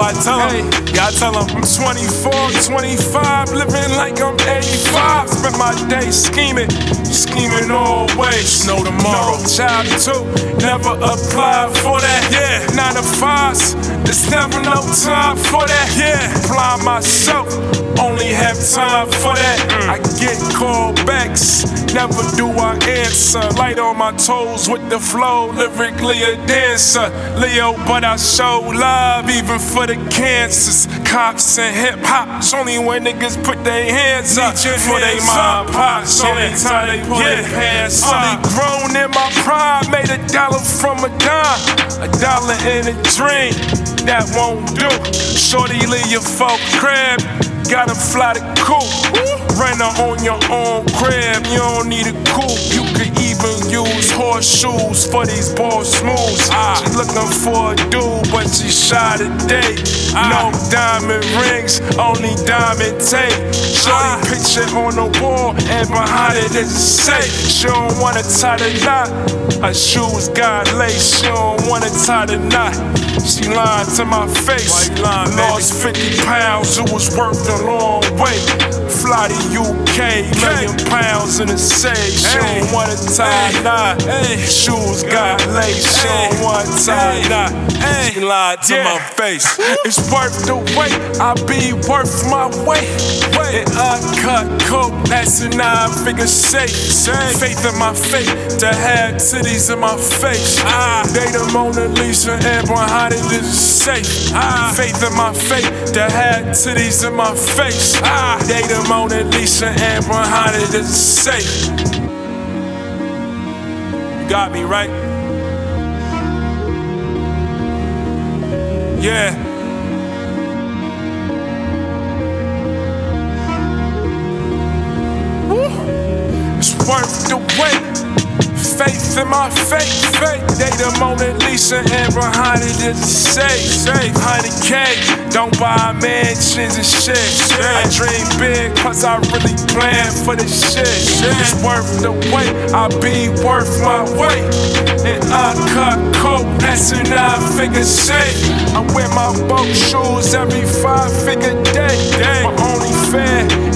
I tell them? Yeah, I tell them I'm 24, 25, living like I'm 85. Spend my day scheming, scheming always. Know tomorrow. No child too, never applied for that. Yeah. Nine to fives, there's never no time for that. Yeah. Apply myself, only have time for that. Mm. I get never do I answer. Light on my toes with the flow, lyrically a dancer. Leo, but I show love even for the cancers. Cops and hip hop, it's only when niggas put their hands up Get your for they up. pops. Only time they pull Yeah. their pants Uh. up. Grown in my prime, made a dollar from a dime. A dollar in a dream, that won't do. Shorty leave your folk crib, gotta fly the coop. Renter on your own crib, you don't need a coupe. You could even use horseshoes for these ball smooths. Ah. She looking for a dude, but she shy today. No diamond rings, only diamond tape. Shorty Ah. picture on the wall, and behind it is a safe. She don't wanna tie the knot. Her shoes got lace. She don't wanna tie the knot. She lied to my face. Lying? Lost 50 pounds, it was worth a long way. Fly to UK, million pounds in a safe. She Hey. don't wanna tie a knot. Hey. Shoes got lace. She don't wanna tie Hey. knot. Hey. She lied to Yeah. my face. It's worth the wait. I be worth my weight. Wait. And uncut coat, that's a nine figure safe. Faith in my faith to have titties in my face. Ah. They the Mona Lisa and behind it is safe. Ah. Faith in my faith to have titties in my face. Ah. They the Mona Lisa and behind it is safe. Got me right. Yeah. Woo. It's worth the wait. Faith in my faith, faith. They the Mona Lisa and behind it is a safe, safe. 100K, don't buy mansions and shit. I dream big cause I really plan for this shit. It's worth the wait, I be worth my weight. And uncut coat, that's a nine figure safe. I wear my boat shoes every five figure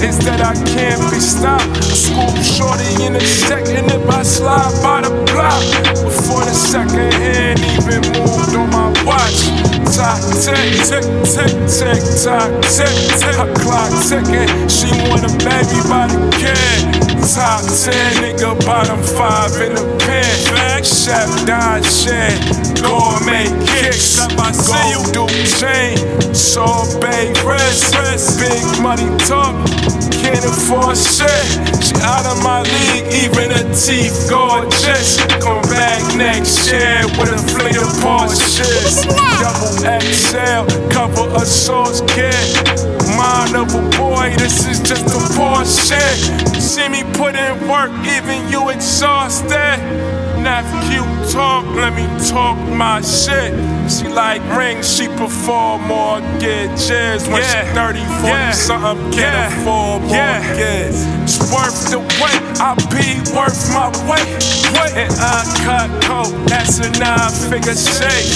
is that I can't be stopped. A school shorty in a second if I slide by the block. Before the second hand even moved on my watch. Tick, tick, tick, tick, tick, tock, tick, tick. Her clock ticking. She want a baby by the kid. Top 10, nigga, bottom 5 in the pen. Chef Don Shen, gourmet kicks. Gold Duke chain, sorbet wrist. Big money talk, can't afford shit. She out of my league, even her teeth gorgeous. Come back next year with a fleet of Porsches. Double XL, cover a sauce kit. Mind of a boy, this is just a Porsche. See me put in work, even you exhausted. Enough cute talk, let me talk my shit. She like rings, she perform mortgages. When Yeah. she 30, 40 Yeah. something, can't Yeah. afford Yeah. mortgage. It's worth the wait, I be worth my weight. And uncut coat, that's a nine figure shake.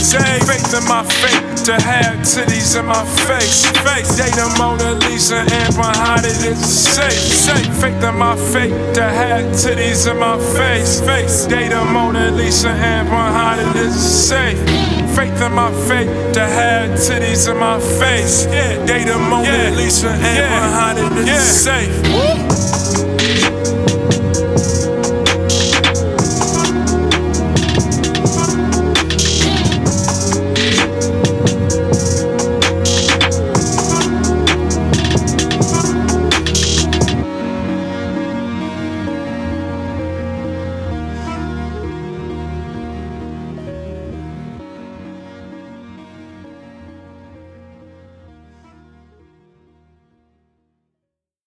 Faith in my faith to have titties in my face. Face, they the Mona Lisa and behind it is safe. Safe, faith in my faith to have titties in my face. Face, they the Mona Lisa and behind it is safe. Faith in my faith to have titties in my face. Yeah, they the Mona Yeah. Lisa and Yeah. behind it is Yeah. safe.